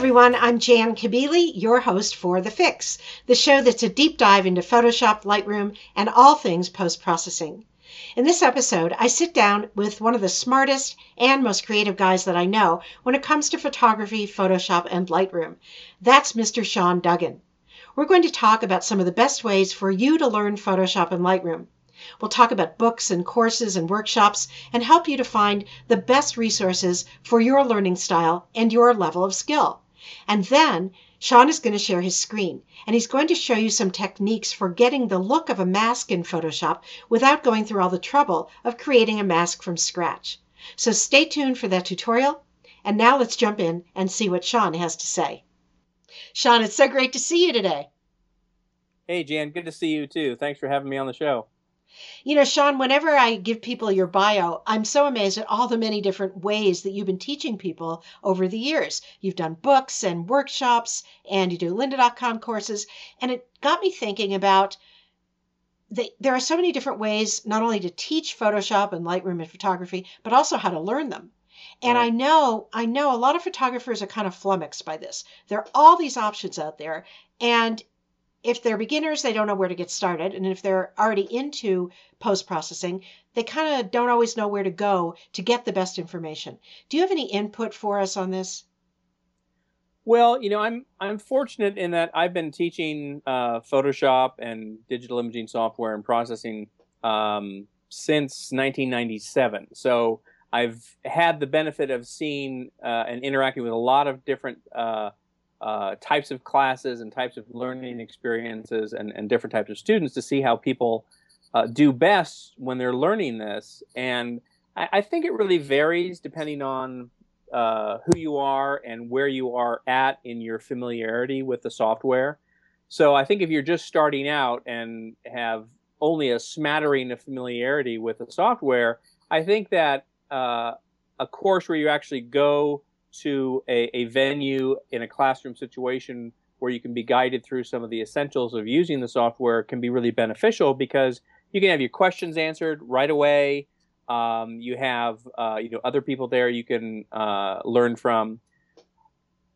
everyone, I'm Jan Kabili, your host for The Fix, the show that's a deep dive into Photoshop, Lightroom, and all things post processing. In this episode, I sit down with one of the smartest and most creative guys that I know when it comes to photography, Photoshop, and Lightroom. That's Mr. Sean Duggan. We're going to talk about some of the best ways for you to learn Photoshop and Lightroom. We'll talk about books and courses and workshops and help you to find the best resources for your learning style and your level of skill. And then Sean is going to share his screen and he's going to show you some techniques for getting the look of a mask in Photoshop without going through all the trouble of creating a mask from scratch. So stay tuned for that tutorial. And now let's jump in and see what Sean has to say. Sean, it's so great to see you today. Hey, Jan, good to see you too. Thanks for having me on the show. You know, Sean, whenever I give people your bio, I'm so amazed at all the many different ways that you've been teaching people over the years. You've done books and workshops, and you do lynda.com courses. And it got me thinking about the, there are so many different ways not only to teach Photoshop and Lightroom and photography, but also how to learn them. And right. I know, I know a lot of photographers are kind of flummoxed by this. There are all these options out there, and if they're beginners, they don't know where to get started. And if they're already into post processing, they kind of don't always know where to go to get the best information. Do you have any input for us on this? Well, you know, I'm I'm fortunate in that I've been teaching uh, Photoshop and digital imaging software and processing um, since 1997. So I've had the benefit of seeing uh, and interacting with a lot of different uh, uh, types of classes and types of learning experiences and, and different types of students to see how people uh, do best when they're learning this. And I, I think it really varies depending on uh, who you are and where you are at in your familiarity with the software. So I think if you're just starting out and have only a smattering of familiarity with the software, I think that uh, a course where you actually go to a, a venue in a classroom situation where you can be guided through some of the essentials of using the software can be really beneficial because you can have your questions answered right away. Um, you have uh, you know other people there you can uh, learn from,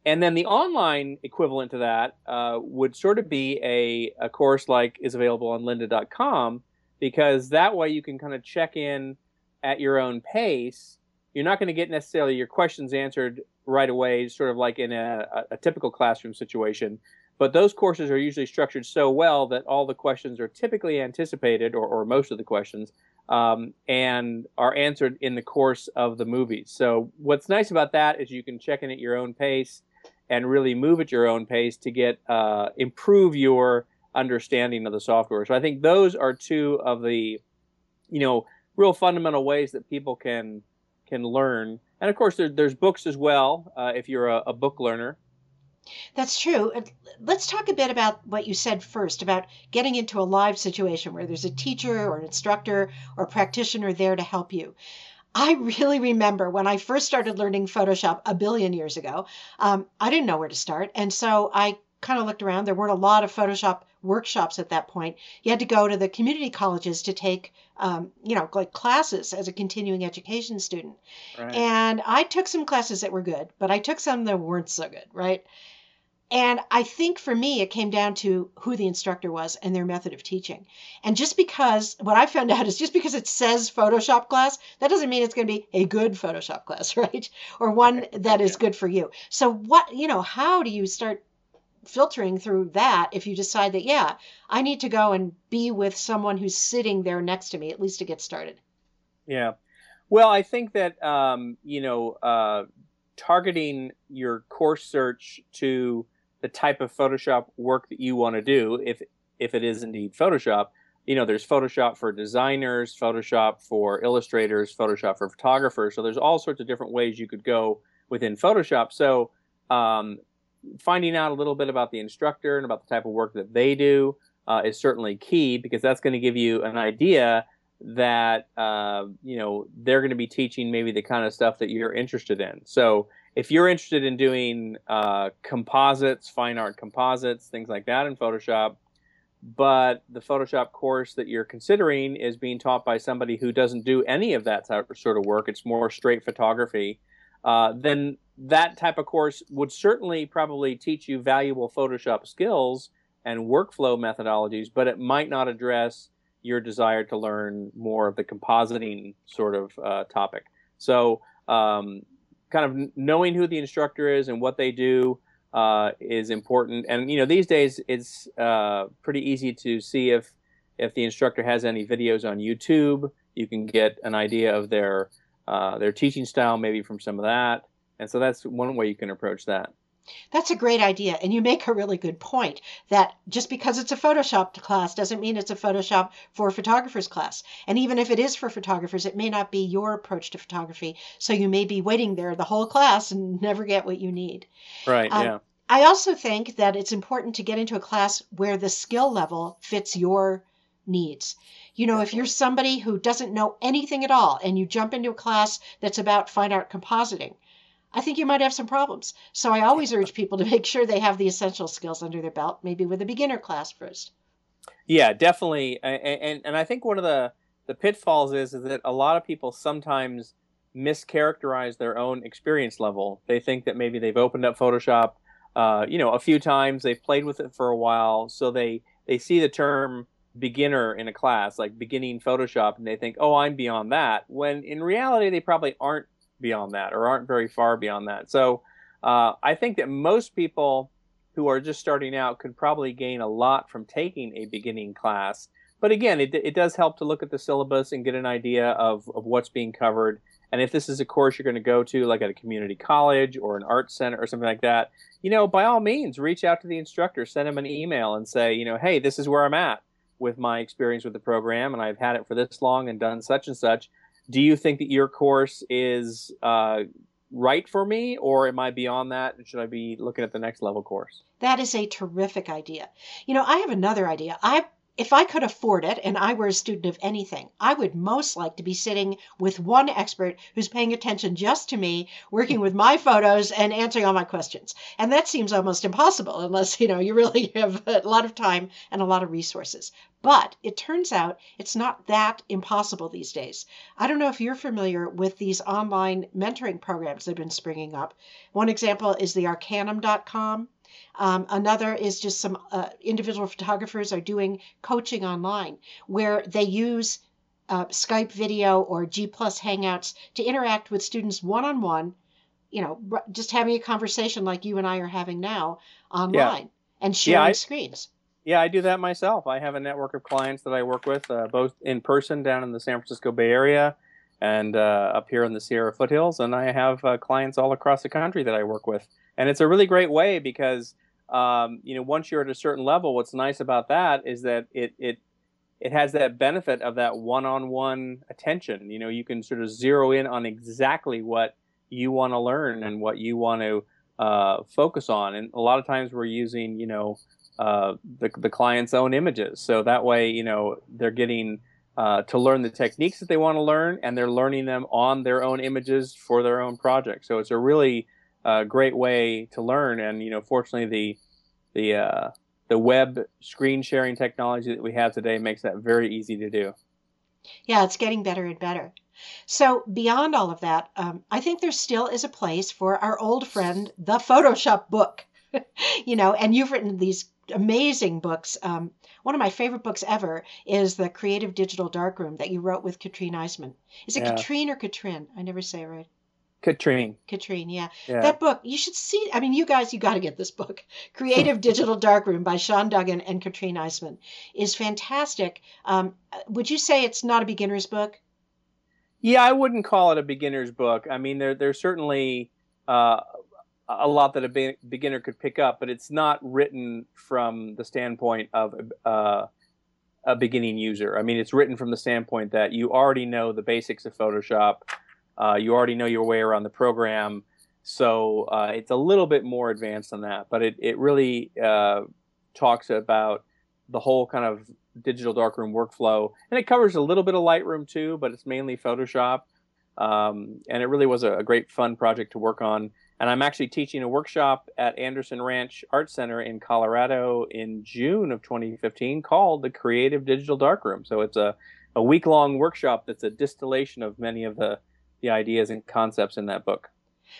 and then the online equivalent to that uh, would sort of be a, a course like is available on lynda.com because that way you can kind of check in at your own pace you're not going to get necessarily your questions answered right away, sort of like in a, a, typical classroom situation. But those courses are usually structured so well that all the questions are typically anticipated, or, or most of the questions, um, and are answered in the course of the movies. So what's nice about that is you can check in at your own pace and really move at your own pace to get uh, improve your understanding of the software. So I think those are two of the, you know, real fundamental ways that people can can learn. And of course, there, there's books as well uh, if you're a, a book learner. That's true. Let's talk a bit about what you said first about getting into a live situation where there's a teacher or an instructor or practitioner there to help you. I really remember when I first started learning Photoshop a billion years ago, um, I didn't know where to start. And so I kind of looked around. There weren't a lot of Photoshop workshops at that point. You had to go to the community colleges to take, um, you know, like classes as a continuing education student. Right. And I took some classes that were good, but I took some that weren't so good, right? And I think for me, it came down to who the instructor was and their method of teaching. And just because, what I found out is just because it says Photoshop class, that doesn't mean it's going to be a good Photoshop class, right? Or one that is good for you. So, what, you know, how do you start filtering through that if you decide that, yeah, I need to go and be with someone who's sitting there next to me, at least to get started. Yeah. Well, I think that, um, you know, uh, targeting your course search to the type of Photoshop work that you want to do, if, if it is indeed Photoshop, you know, there's Photoshop for designers, Photoshop for illustrators, Photoshop for photographers. So there's all sorts of different ways you could go within Photoshop. So um, finding out a little bit about the instructor and about the type of work that they do uh, is certainly key because that's going to give you an idea that uh, you know they're going to be teaching maybe the kind of stuff that you're interested in. So if you're interested in doing uh, composites, fine art composites, things like that in Photoshop, but the Photoshop course that you're considering is being taught by somebody who doesn't do any of that sort of work, it's more straight photography, uh, then that type of course would certainly probably teach you valuable Photoshop skills and workflow methodologies, but it might not address your desire to learn more of the compositing sort of uh, topic. So, um, kind of knowing who the instructor is and what they do uh, is important. And you know, these days it's uh, pretty easy to see if if the instructor has any videos on YouTube. You can get an idea of their uh, their teaching style, maybe from some of that. And so that's one way you can approach that. That's a great idea. And you make a really good point that just because it's a Photoshop class doesn't mean it's a Photoshop for photographers class. And even if it is for photographers, it may not be your approach to photography. So you may be waiting there the whole class and never get what you need. Right, um, yeah. I also think that it's important to get into a class where the skill level fits your needs. You know, if you're somebody who doesn't know anything at all and you jump into a class that's about fine art compositing, I think you might have some problems. So I always urge people to make sure they have the essential skills under their belt, maybe with a beginner class first. Yeah, definitely. And and, and I think one of the the pitfalls is, is that a lot of people sometimes mischaracterize their own experience level. They think that maybe they've opened up Photoshop, uh, you know, a few times, they've played with it for a while, so they they see the term beginner in a class, like beginning Photoshop, and they think, oh, I'm beyond that. When in reality, they probably aren't beyond that or aren't very far beyond that. So uh, I think that most people who are just starting out could probably gain a lot from taking a beginning class. But again, it, it does help to look at the syllabus and get an idea of, of what's being covered. And if this is a course you're going to go to, like at a community college or an art center or something like that, you know, by all means, reach out to the instructor, send him an email and say, you know, hey, this is where I'm at with my experience with the program, and I've had it for this long and done such and such do you think that your course is uh, right for me, or am I beyond that? Should I be looking at the next level course? That is a terrific idea. You know, I have another idea. I if I could afford it and I were a student of anything, I would most like to be sitting with one expert who's paying attention just to me, working with my photos and answering all my questions. And that seems almost impossible unless, you know, you really have a lot of time and a lot of resources. But it turns out it's not that impossible these days. I don't know if you're familiar with these online mentoring programs that have been springing up. One example is the arcanum.com um, another is just some uh, individual photographers are doing coaching online where they use uh, Skype video or G Plus Hangouts to interact with students one on one. You know, just having a conversation like you and I are having now online yeah. and sharing yeah, I, screens. Yeah, I do that myself. I have a network of clients that I work with, uh, both in person down in the San Francisco Bay Area and uh, up here in the Sierra foothills, and I have uh, clients all across the country that I work with. And it's a really great way because um, you know, once you're at a certain level, what's nice about that is that it it it has that benefit of that one-on-one attention. You know, you can sort of zero in on exactly what you want to learn and what you want to uh, focus on. And a lot of times we're using, you know, uh, the the client's own images, so that way, you know, they're getting uh, to learn the techniques that they want to learn, and they're learning them on their own images for their own project. So it's a really a great way to learn. And you know, fortunately, the the uh, the web screen sharing technology that we have today makes that very easy to do. Yeah, it's getting better and better. So beyond all of that, um, I think there still is a place for our old friend, the Photoshop book. you know, and you've written these amazing books. Um, one of my favorite books ever is the Creative Digital Darkroom that you wrote with Katrine Eismann. Is it yeah. Katrine or Katrin? I never say it right. Katrine. Katrine, yeah. yeah. That book, you should see. I mean, you guys, you got to get this book. Creative Digital Darkroom by Sean Duggan and Katrine Eismann is fantastic. Um, would you say it's not a beginner's book? Yeah, I wouldn't call it a beginner's book. I mean, there, there's certainly uh, a lot that a be- beginner could pick up, but it's not written from the standpoint of uh, a beginning user. I mean, it's written from the standpoint that you already know the basics of Photoshop uh, you already know your way around the program, so uh, it's a little bit more advanced than that. But it it really uh, talks about the whole kind of digital darkroom workflow, and it covers a little bit of Lightroom too, but it's mainly Photoshop. Um, and it really was a, a, great fun project to work on. And I'm actually teaching a workshop at Anderson Ranch Art Center in Colorado in June of 2015 called the Creative Digital Darkroom. So it's a, a week long workshop that's a distillation of many of the the ideas and concepts in that book.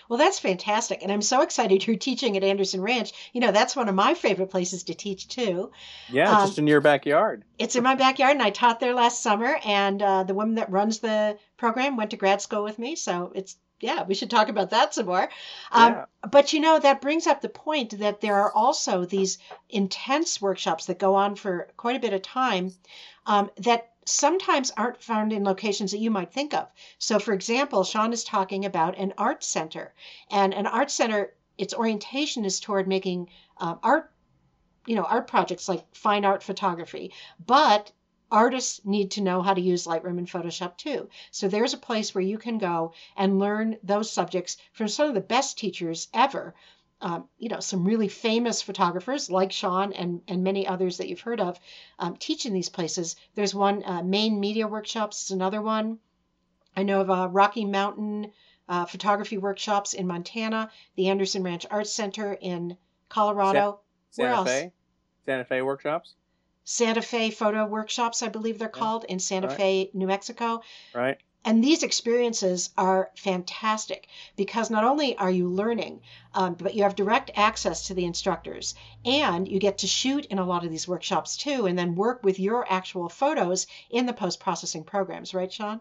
Well, that's fantastic. And I'm so excited you're teaching at Anderson Ranch. You know, that's one of my favorite places to teach too. Yeah, um, just in your backyard. It's in my backyard, and I taught there last summer. And uh, the woman that runs the program went to grad school with me. So it's, yeah, we should talk about that some more. Um, yeah. But, you know, that brings up the point that there are also these intense workshops that go on for quite a bit of time um, that sometimes aren't found in locations that you might think of. So, for example, Sean is talking about an art center, and an art center, its orientation is toward making um, art, you know, art projects like fine art photography, but artists need to know how to use Lightroom and Photoshop too. So there's a place where you can go and learn those subjects from some of the best teachers ever um, you know, some really famous photographers like Sean and, and many others that you've heard of um, teach in these places. There's one, uh, Maine Media Workshops is another one. I know of uh, Rocky Mountain uh, Photography Workshops in Montana, the Anderson Ranch Arts Center in Colorado. Sa- Santa Where Fe? Else? Santa Fe Workshops? Santa Fe Photo Workshops, I believe they're called, in Santa right. Fe, New Mexico. Right. And these experiences are fantastic because not only are you learning, um, but you have direct access to the instructors and you get to shoot in a lot of these workshops too and then work with your actual photos in the post processing programs, right, Sean?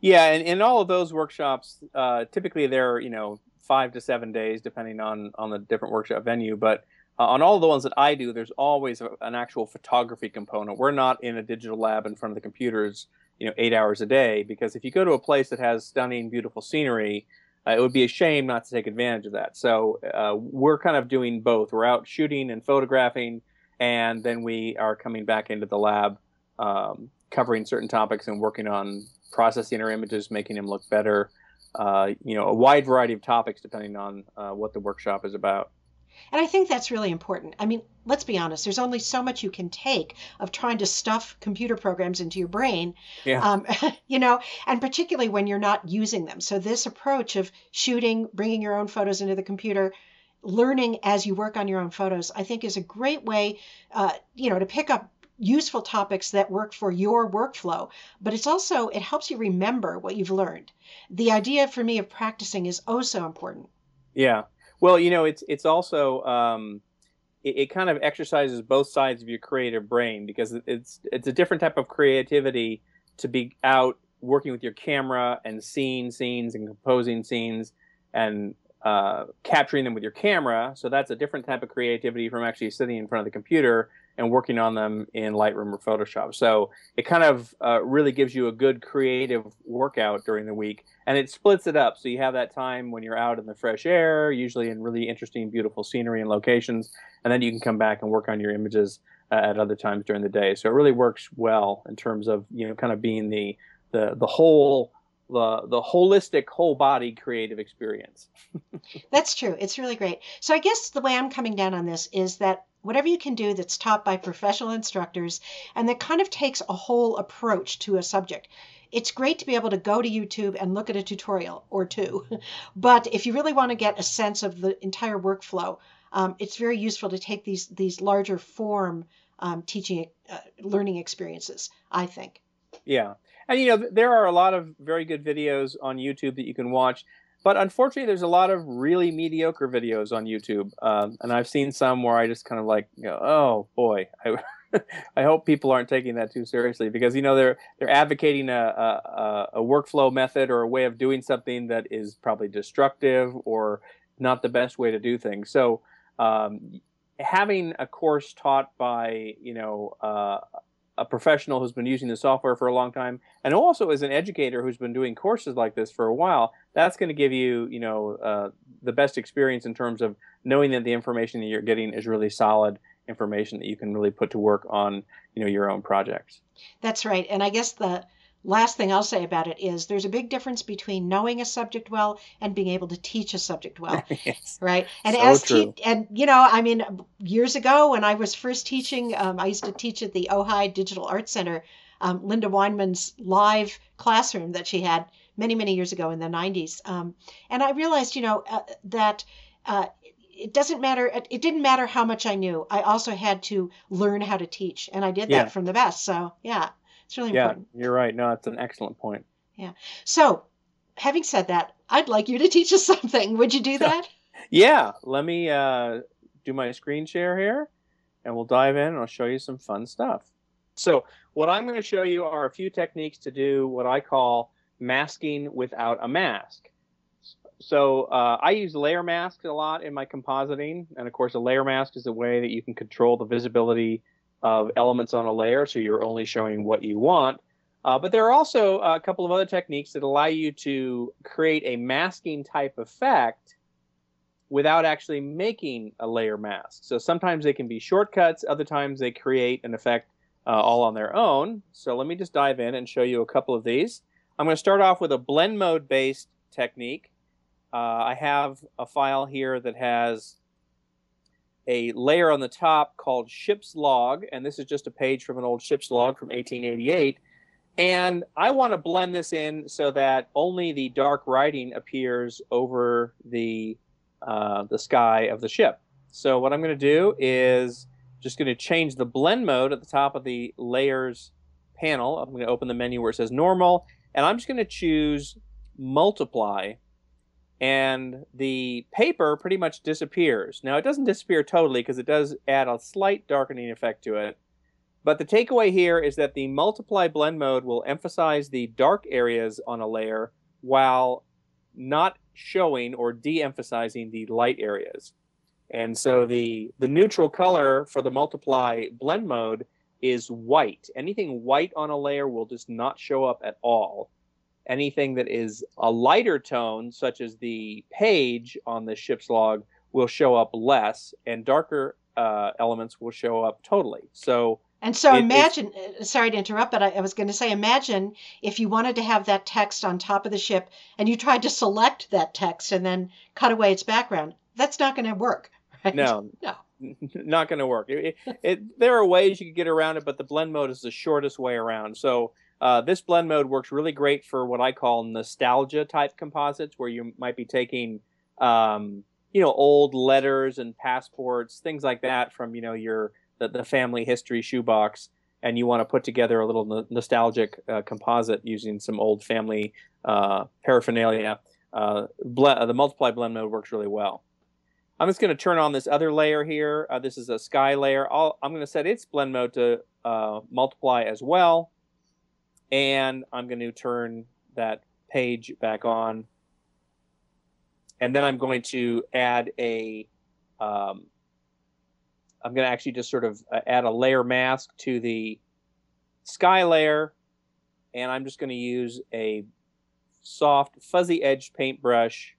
Yeah, and in all of those workshops, uh, typically they're, you know, five to seven days, depending on, on the different workshop venue. But uh, on all the ones that I do, there's always a, an actual photography component. We're not in a digital lab in front of the computers you know eight hours a day because if you go to a place that has stunning beautiful scenery uh, it would be a shame not to take advantage of that. So uh, we're kind of doing both. We're out shooting and photographing and then we are coming back into the lab um, covering certain topics and working on processing our images making them look better. Uh, you know a wide variety of topics depending on uh, what the workshop is about and I think that's really important. I mean, let's be honest, there's only so much you can take of trying to stuff computer programs into your brain. Yeah. Um, you know, and particularly when you're not using them. So, this approach of shooting, bringing your own photos into the computer, learning as you work on your own photos, I think is a great way, uh, you know, to pick up useful topics that work for your workflow but it's also it helps you remember what you've learned the idea for me of practicing is oh so important yeah well, you know, it's it's also um, it, it, kind of exercises both sides of your creative brain because it's it's a different type of creativity to be out working with your camera and seeing scenes and composing scenes and uh, capturing them with your camera. So that's a different type of creativity from actually sitting in front of the computer and working on them in Lightroom or Photoshop. So it kind of uh, really gives you a good creative workout during the week, and it splits it up. So you have that time when you're out in the fresh air, usually in really interesting, beautiful scenery and locations, and then you can come back and work on your images uh, at other times during the day. So it really works well in terms of you know kind of being the the the whole the the holistic whole body creative experience. that's true. It's really great. So I guess the way I'm coming down on this is that whatever you can do that's taught by professional instructors and that kind of takes a whole approach to a subject. It's great to be able to go to YouTube and look at a tutorial or two, but if you really want to get a sense of the entire workflow, um, it's very useful to take these these larger form um, teaching uh, learning experiences. I think. Yeah, and you know, there are a lot of very good videos on YouTube that you can watch. But unfortunately, there's a lot of really mediocre videos on YouTube, um, and I've seen some where I just kind of like, you know, oh boy, I, I hope people aren't taking that too seriously because you know they're they're advocating a, a, a workflow method or a way of doing something that is probably destructive or not the best way to do things. So um, having a course taught by you know uh, a professional who's been using the software for a long time, and also as an educator who's been doing courses like this for a while, that's going to give you, you know, uh, the best experience in terms of knowing that the information that you're getting is really solid information that you can really put to work on, you know, your own projects. That's right, and I guess the last thing I'll say about it is there's a big difference between knowing a subject well and being able to teach a subject well. yes. Right. And so as true. Te- and you know, I mean, years ago when I was first teaching, um, I used to teach at the Ojai Digital Arts Center, um, Lynda Weinman's live classroom that she had many, many years ago in the 90s. Um, and I realized, you know, uh, that. Uh, it doesn't matter. It didn't matter how much I knew. I also had to learn how to teach, and I did Yeah. that from the best. So yeah, it's really Yeah, important. you're right. No, it's an excellent point. Yeah. So having said that, I'd like you to teach us something. Would you do that? yeah, let me uh, do my screen share here and we'll dive in and I'll show you some fun stuff. So, what I'm going to show you are a few techniques to do what I call masking without a mask. So, uh, I use layer masks a lot in my compositing, and of course, a layer mask is a way that you can control the visibility of elements on a layer, so you're only showing what you want. Uh, but there are also a couple of other techniques that allow you to create a masking type effect without actually making a layer mask. So sometimes they can be shortcuts, other times they create an effect uh, all on their own. So let me just dive in and show you a couple of these. I'm going to start off with a blend mode based technique. Uh, I have a file here that has a layer on the top called ship's log, and this is just a page from an old ship's log from 1888. And I want to blend this in so that only the dark writing appears over the uh, the sky of the ship. So what I'm going to do is just going to change the blend mode at the top of the layers panel. I'm going to open the menu where it says normal, and I'm just going to choose multiply, and the paper pretty much disappears. Now it doesn't disappear totally because it does add a slight darkening effect to it. But the takeaway here is that the multiply blend mode will emphasize the dark areas on a layer while not showing or de-emphasizing the light areas. And so the, the neutral color for the multiply blend mode is white. Anything white on a layer will just not show up at all. Anything that is a lighter tone, such as the page on the ship's log, will show up less, and darker uh, elements will show up totally. So and so it, imagine, uh, sorry to interrupt, but I, I was going to say, imagine if you wanted to have that text on top of the ship and you tried to select that text and then cut away its background. That's not going to work. Right? No, no, not going to work. It, it, there are ways you could get around it, but the blend mode is the shortest way around. So uh, this blend mode works really great for what I call nostalgia type composites, where you might be taking, um, you know, old letters and passports, things like that from you know your the, the family history shoebox and you want to put together a little no- nostalgic uh, composite using some old family uh, paraphernalia, uh, ble- uh, the multiply blend mode works really well. I'm just going to turn on this other layer here. This is a sky layer. i am going to set its blend mode to multiply as well. And I'm going to turn that page back on. And then I'm going to add a um, I'm going to actually just sort of uh, add a layer mask to the sky layer, and I'm just going to use a soft fuzzy edged paintbrush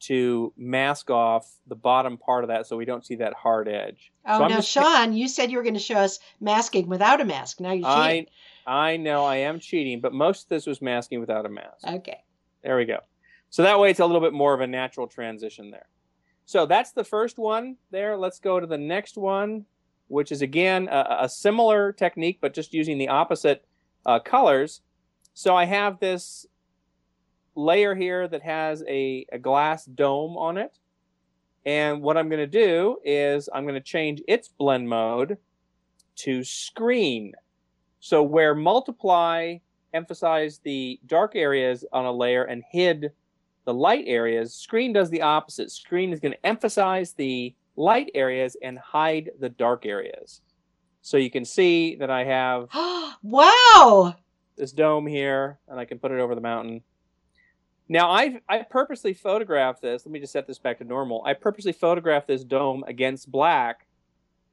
to mask off the bottom part of that so we don't see that hard edge. Oh, so now, Sean, you said you were going to show us masking without a mask. Now you're cheating. I, I know I am cheating, but most of this was masking without a mask. Okay. There we go. So that way it's a little bit more of a natural transition there. So that's the first one there. Let's go to the next one, which is again a, a similar technique, but just using the opposite uh, colors. So I have this layer here that has a, a glass dome on it. And what I'm going to do is I'm going to change its blend mode to screen. So where multiply emphasized the dark areas on a layer and hid the light areas, screen does the opposite. Screen is going to emphasize the light areas and hide the dark areas. So you can see that I have wow this dome here, and I can put it over the mountain. Now I I purposely photographed this. Let me just set this back to normal. I purposely photographed this dome against black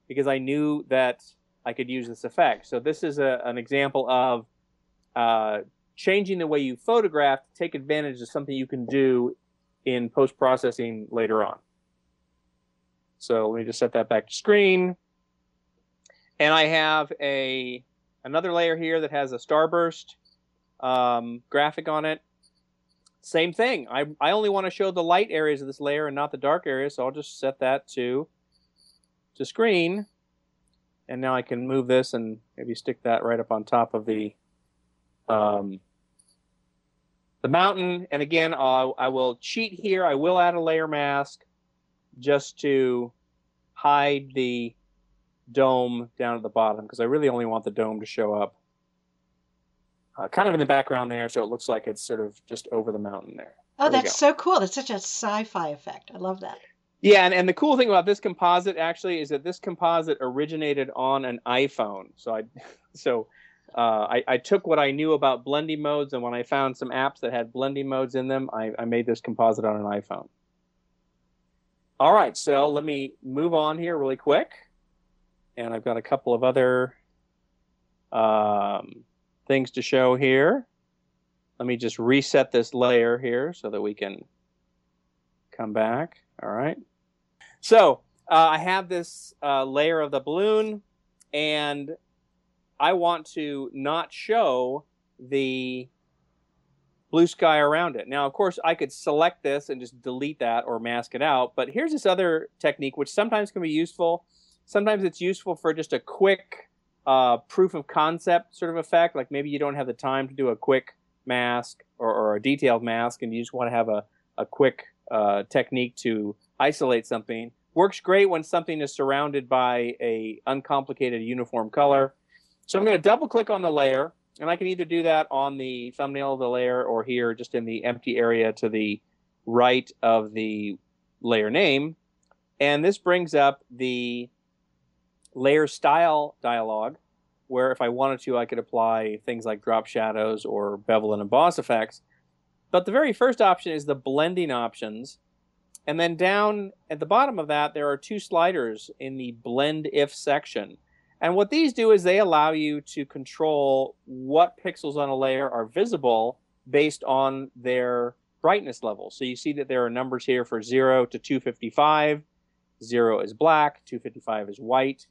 because I knew that I could use this effect. So this is a, an example of uh, changing the way you photograph to take advantage of something you can do in post processing later on. So let me just set that back to screen. And I have a another layer here that has a starburst um, graphic on it. Same thing. I, I only want to show the light areas of this layer and not the dark areas, so I'll just set that to to screen. And now I can move this and maybe stick that right up on top of the um, the mountain. And again, I will cheat here. I will add a layer mask just to hide the dome down at the bottom because I really only want the dome to show up. Uh, kind of in the background there, so it looks like it's sort of just over the mountain there. Oh, There that's so cool. That's such a sci-fi effect. I love that. Yeah, and, and the cool thing about this composite actually is that this composite originated on an iPhone. So I, so uh, I, I took what I knew about blending modes, and when I found some apps that had blending modes in them, I, I made this composite on an iPhone. All right, so let me move on here really quick, and I've got a couple of other um, things to show here. Let me just reset this layer here so that we can come back. All right. So uh, I have this uh, layer of the balloon, and I want to not show the blue sky around it. Now, of course, I could select this and just delete that or mask it out, but here's this other technique which sometimes can be useful. Sometimes it's useful for just a quick uh, proof of concept sort of effect, like maybe you don't have the time to do a quick mask or, or a detailed mask and you just want to have a, a quick uh, technique to isolate something. Works great when something is surrounded by a uncomplicated uniform color. So I'm going to double click on the layer, and I can either do that on the thumbnail of the layer or here just in the empty area to the right of the layer name. And this brings up the layer style dialog, where if I wanted to, I could apply things like drop shadows or bevel and emboss effects. But the very first option is the blending options. And then down at the bottom of that, there are two sliders in the blend if section. And what these do is they allow you to control what pixels on a layer are visible based on their brightness level. So you see that there are numbers here for 0 to 255. 0 is black, 255 is white.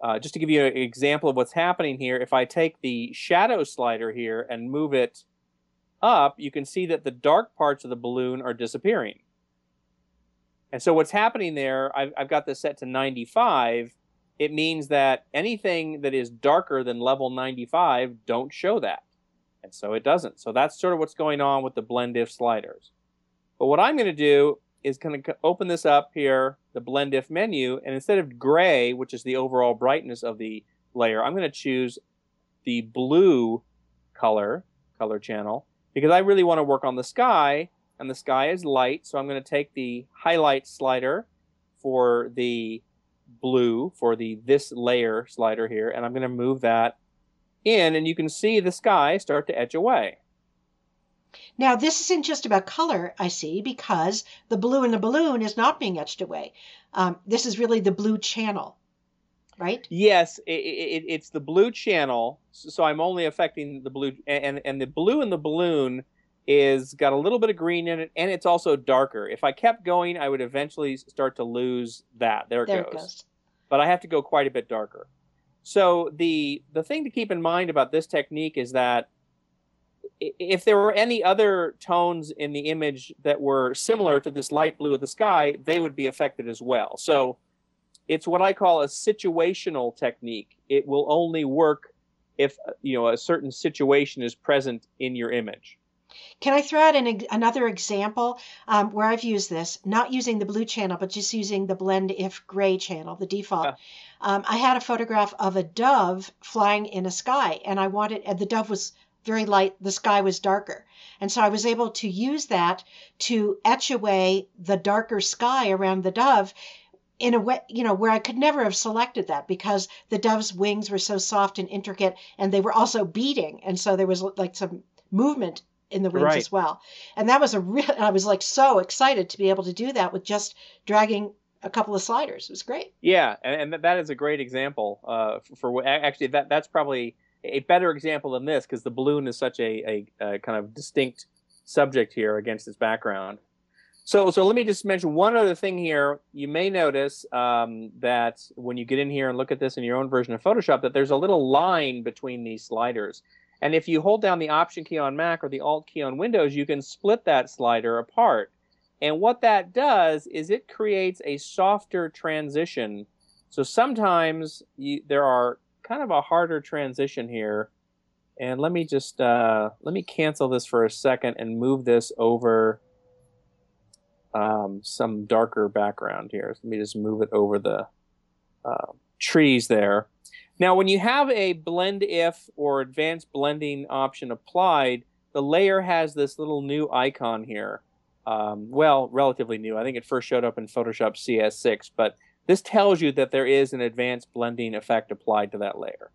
Uh, just to give you an example of what's happening here, if I take the shadow slider here and move it up, you can see that the dark parts of the balloon are disappearing. And so what's happening there, I've, I've got this set to 95. It means that anything that is darker than level 95 don't show that. And so it doesn't. So that's sort of what's going on with the blend if sliders. But what I'm going to do is going to open this up here, the blend if menu, and instead of gray, which is the overall brightness of the layer, I'm going to choose the blue color, color channel, because I really want to work on the sky, and the sky is light, so I'm going to take the highlight slider for the blue, for the this layer slider here, and I'm going to move that in, and you can see the sky start to edge away. Now, this isn't just about color, I see, because the blue in the balloon is not being etched away. Um, this is really the blue channel, right? Yes, it, it, it's the blue channel. So I'm only affecting the blue, and and the blue in the balloon is got a little bit of green in it, and it's also darker. If I kept going, I would eventually start to lose that. There it, There goes. it goes. But I have to go quite a bit darker. So the the thing to keep in mind about this technique is that if there were any other tones in the image that were similar to this light blue of the sky, they would be affected as well. So it's what I call a situational technique. It will only work if you know a certain situation is present in your image. Can I throw out an, another example um, where I've used this, not using the blue channel, but just using the blend if gray channel, the default? Yeah. Um, I had a photograph of a dove flying in a sky, and I wanted, and the dove was very light, the sky was darker. And so I was able to use that to etch away the darker sky around the dove in a way, you know, where I could never have selected that because the dove's wings were so soft and intricate and they were also beating. And so there was like some movement in the wings Right. as well. And that was a real, I was like so excited to be able to do that with just dragging a couple of sliders. It was great. Yeah, and, and that is a great example. Uh, for, for actually that that's probably a better example than this because the balloon is such a, a, a kind of distinct subject here against its background. So so let me just mention one other thing here. You may notice um, that when you get in here and look at this in your own version of Photoshop, that there's a little line between these sliders. And if you hold down the Option key on Mac or the Alt key on Windows, you can split that slider apart. And what that does is it creates a softer transition. So sometimes you, there are kind of a harder transition here. And let me just uh, let me cancel this for a second and move this over um, some darker background here. Let me just move it over the uh, trees there. Now, when you have a blend if or advanced blending option applied, the layer has this little new icon here. Um, well, relatively new. I think it first showed up in Photoshop CS6, but this tells you that there is an advanced blending effect applied to that layer,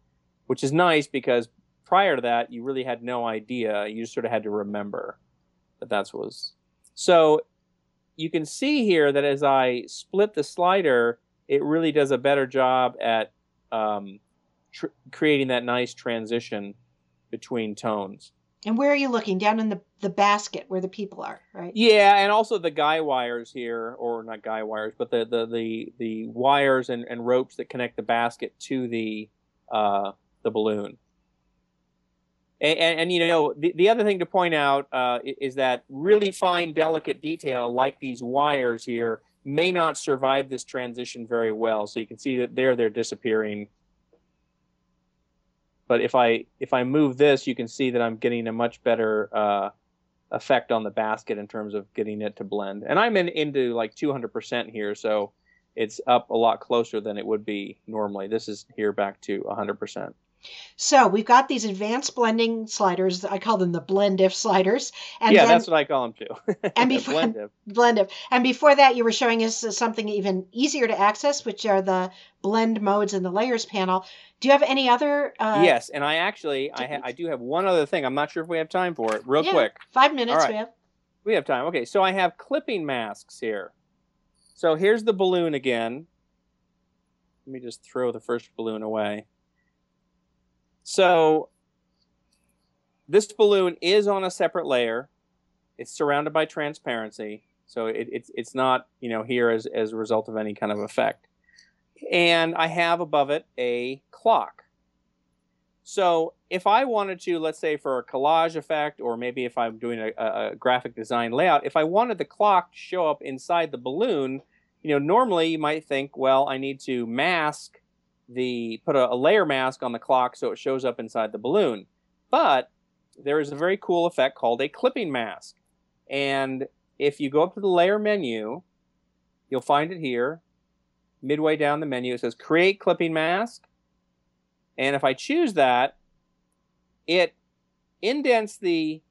which is nice because prior to that, you really had no idea. You just sort of had to remember that that's was. So you can see here that as I split the slider, it really does a better job at um, tr- creating that nice transition between tones. And where are you looking? Down in the, the basket where the people are, right? Yeah, and also the guy wires here, or not guy wires, but the the the, the wires and, and ropes that connect the basket to the uh, the balloon. And, and, and, you know, the, the other thing to point out uh, is that really fine, delicate detail, like these wires here, may not survive this transition very well. So you can see that there they're disappearing. But if I if I move this, you can see that I'm getting a much better uh, effect on the basket in terms of getting it to blend. And I'm in, into like 200% here, so it's up a lot closer than it would be normally. This is here back to 100%. So we've got these advanced blending sliders. I call them the blend if sliders. And yeah, then, that's what I call them too. and before blend if. blend if. And before that, you were showing us something even easier to access, which are the blend modes in the layers panel. Do you have any other? Uh, yes, and I actually I ha- I do have one other thing. I'm not sure if we have time for it. Real yeah, quick. Five minutes. We have. We have time. Okay, so I have clipping masks here. So here's the balloon again. Let me just throw the first balloon away. So this balloon is on a separate layer. It's surrounded by transparency, so it, it's it's not you know here as as a result of any kind of effect. And I have above it a clock. So if I wanted to, let's say for a collage effect, or maybe if I'm doing a, a graphic design layout, if I wanted the clock to show up inside the balloon, you know, normally you might think, well, I need to mask the put a, a layer mask on the clock so it shows up inside the balloon. But there is a very cool effect called a clipping mask. And if you go up to the layer menu, you'll find it here. Midway down the menu, it says create clipping mask. And if I choose that, it indents the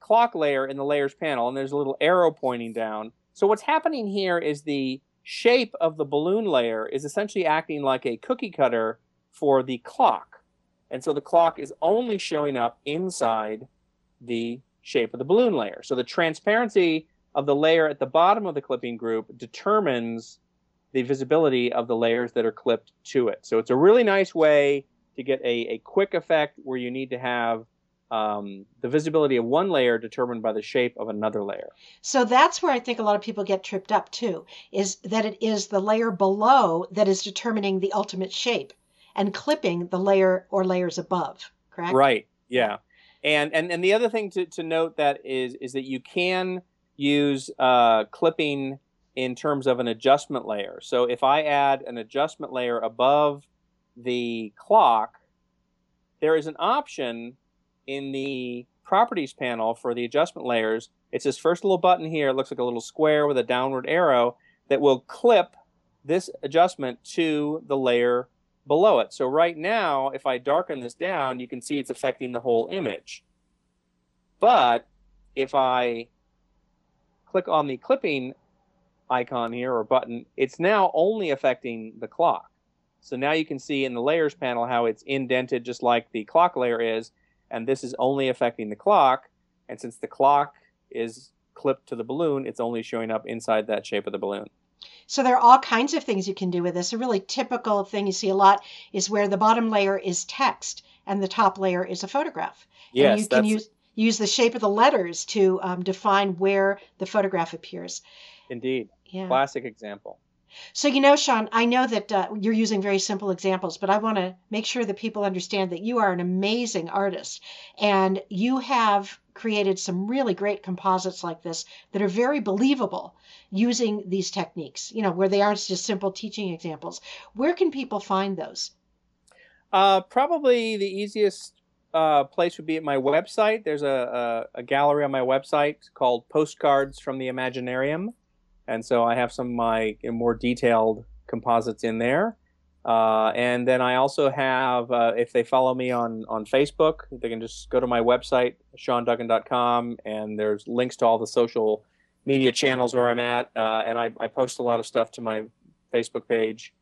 clock layer in the layers panel, and there's a little arrow pointing down. So what's happening here is the shape of the balloon layer is essentially acting like a cookie cutter for the clock. And so the clock is only showing up inside the shape of the balloon layer. So the transparency of the layer at the bottom of the clipping group determines the visibility of the layers that are clipped to it. So it's a really nice way to get a, a quick effect where you need to have um, the visibility of one layer determined by the shape of another layer. So that's where I think a lot of people get tripped up too, is that it is the layer below that is determining the ultimate shape and clipping the layer or layers above, correct? Right, yeah. And, and, and the other thing to, to note that is, is that you can use uh, clipping in terms of an adjustment layer. So if I add an adjustment layer above the clock, there is an option in the properties panel for the adjustment layers, it's this first little button here. It looks like a little square with a downward arrow that will clip this adjustment to the layer below it. So right now, if I darken this down, you can see it's affecting the whole image. But if I click on the clipping icon here or button, it's now only affecting the clock. So now you can see in the layers panel how it's indented just like the clock layer is, and this is only affecting the clock. And since the clock is clipped to the balloon, it's only showing up inside that shape of the balloon. So there are all kinds of things you can do with this. A really typical thing you see a lot is where the bottom layer is text and the top layer is a photograph. Yes, and you can use use the shape of the letters to um, define where the photograph appears. Indeed. Yeah. Classic example. So, you know, Sean, I know that uh, you're using very simple examples, but I want to make sure that people understand that you are an amazing artist and you have created some really great composites like this that are very believable using these techniques, you know, where they aren't just simple teaching examples. Where can people find those? Uh, probably the easiest uh, place would be at my website. There's a, a, a gallery on my website called Postcards from the Imaginarium and so I have some of my more detailed composites in there. Uh, and then I also have, uh, if they follow me on, on Facebook, they can just go to my website, seanduggan.com, and there's links to all the social media channels where I'm at. Uh, and I, I post a lot of stuff to my Facebook page.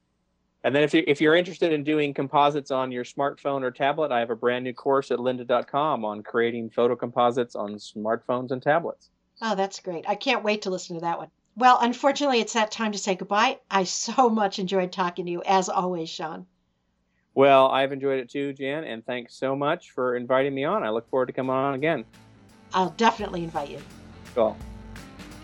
And then if, you, if you're interested in doing composites on your smartphone or tablet, I have a brand new course at lynda.com on creating photo composites on smartphones and tablets. Oh, that's great. I can't wait to listen to that one. Well, unfortunately, it's that time to say goodbye. I so much enjoyed talking to you, as always, Sean. Well, I've enjoyed it too, Jan, and thanks so much for inviting me on. I look forward to coming on again. I'll definitely invite you. Cool.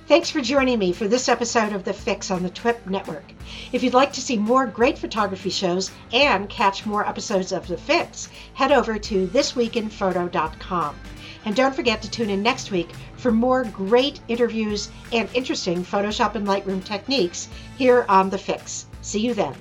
Thanks for joining me for this episode of The Fix on the TWIP Network. If you'd like to see more great photography shows and catch more episodes of The Fix, head over to thisweekinphoto.com. And don't forget to tune in next week for more great interviews and interesting Photoshop and Lightroom techniques here on The Fix. See you then.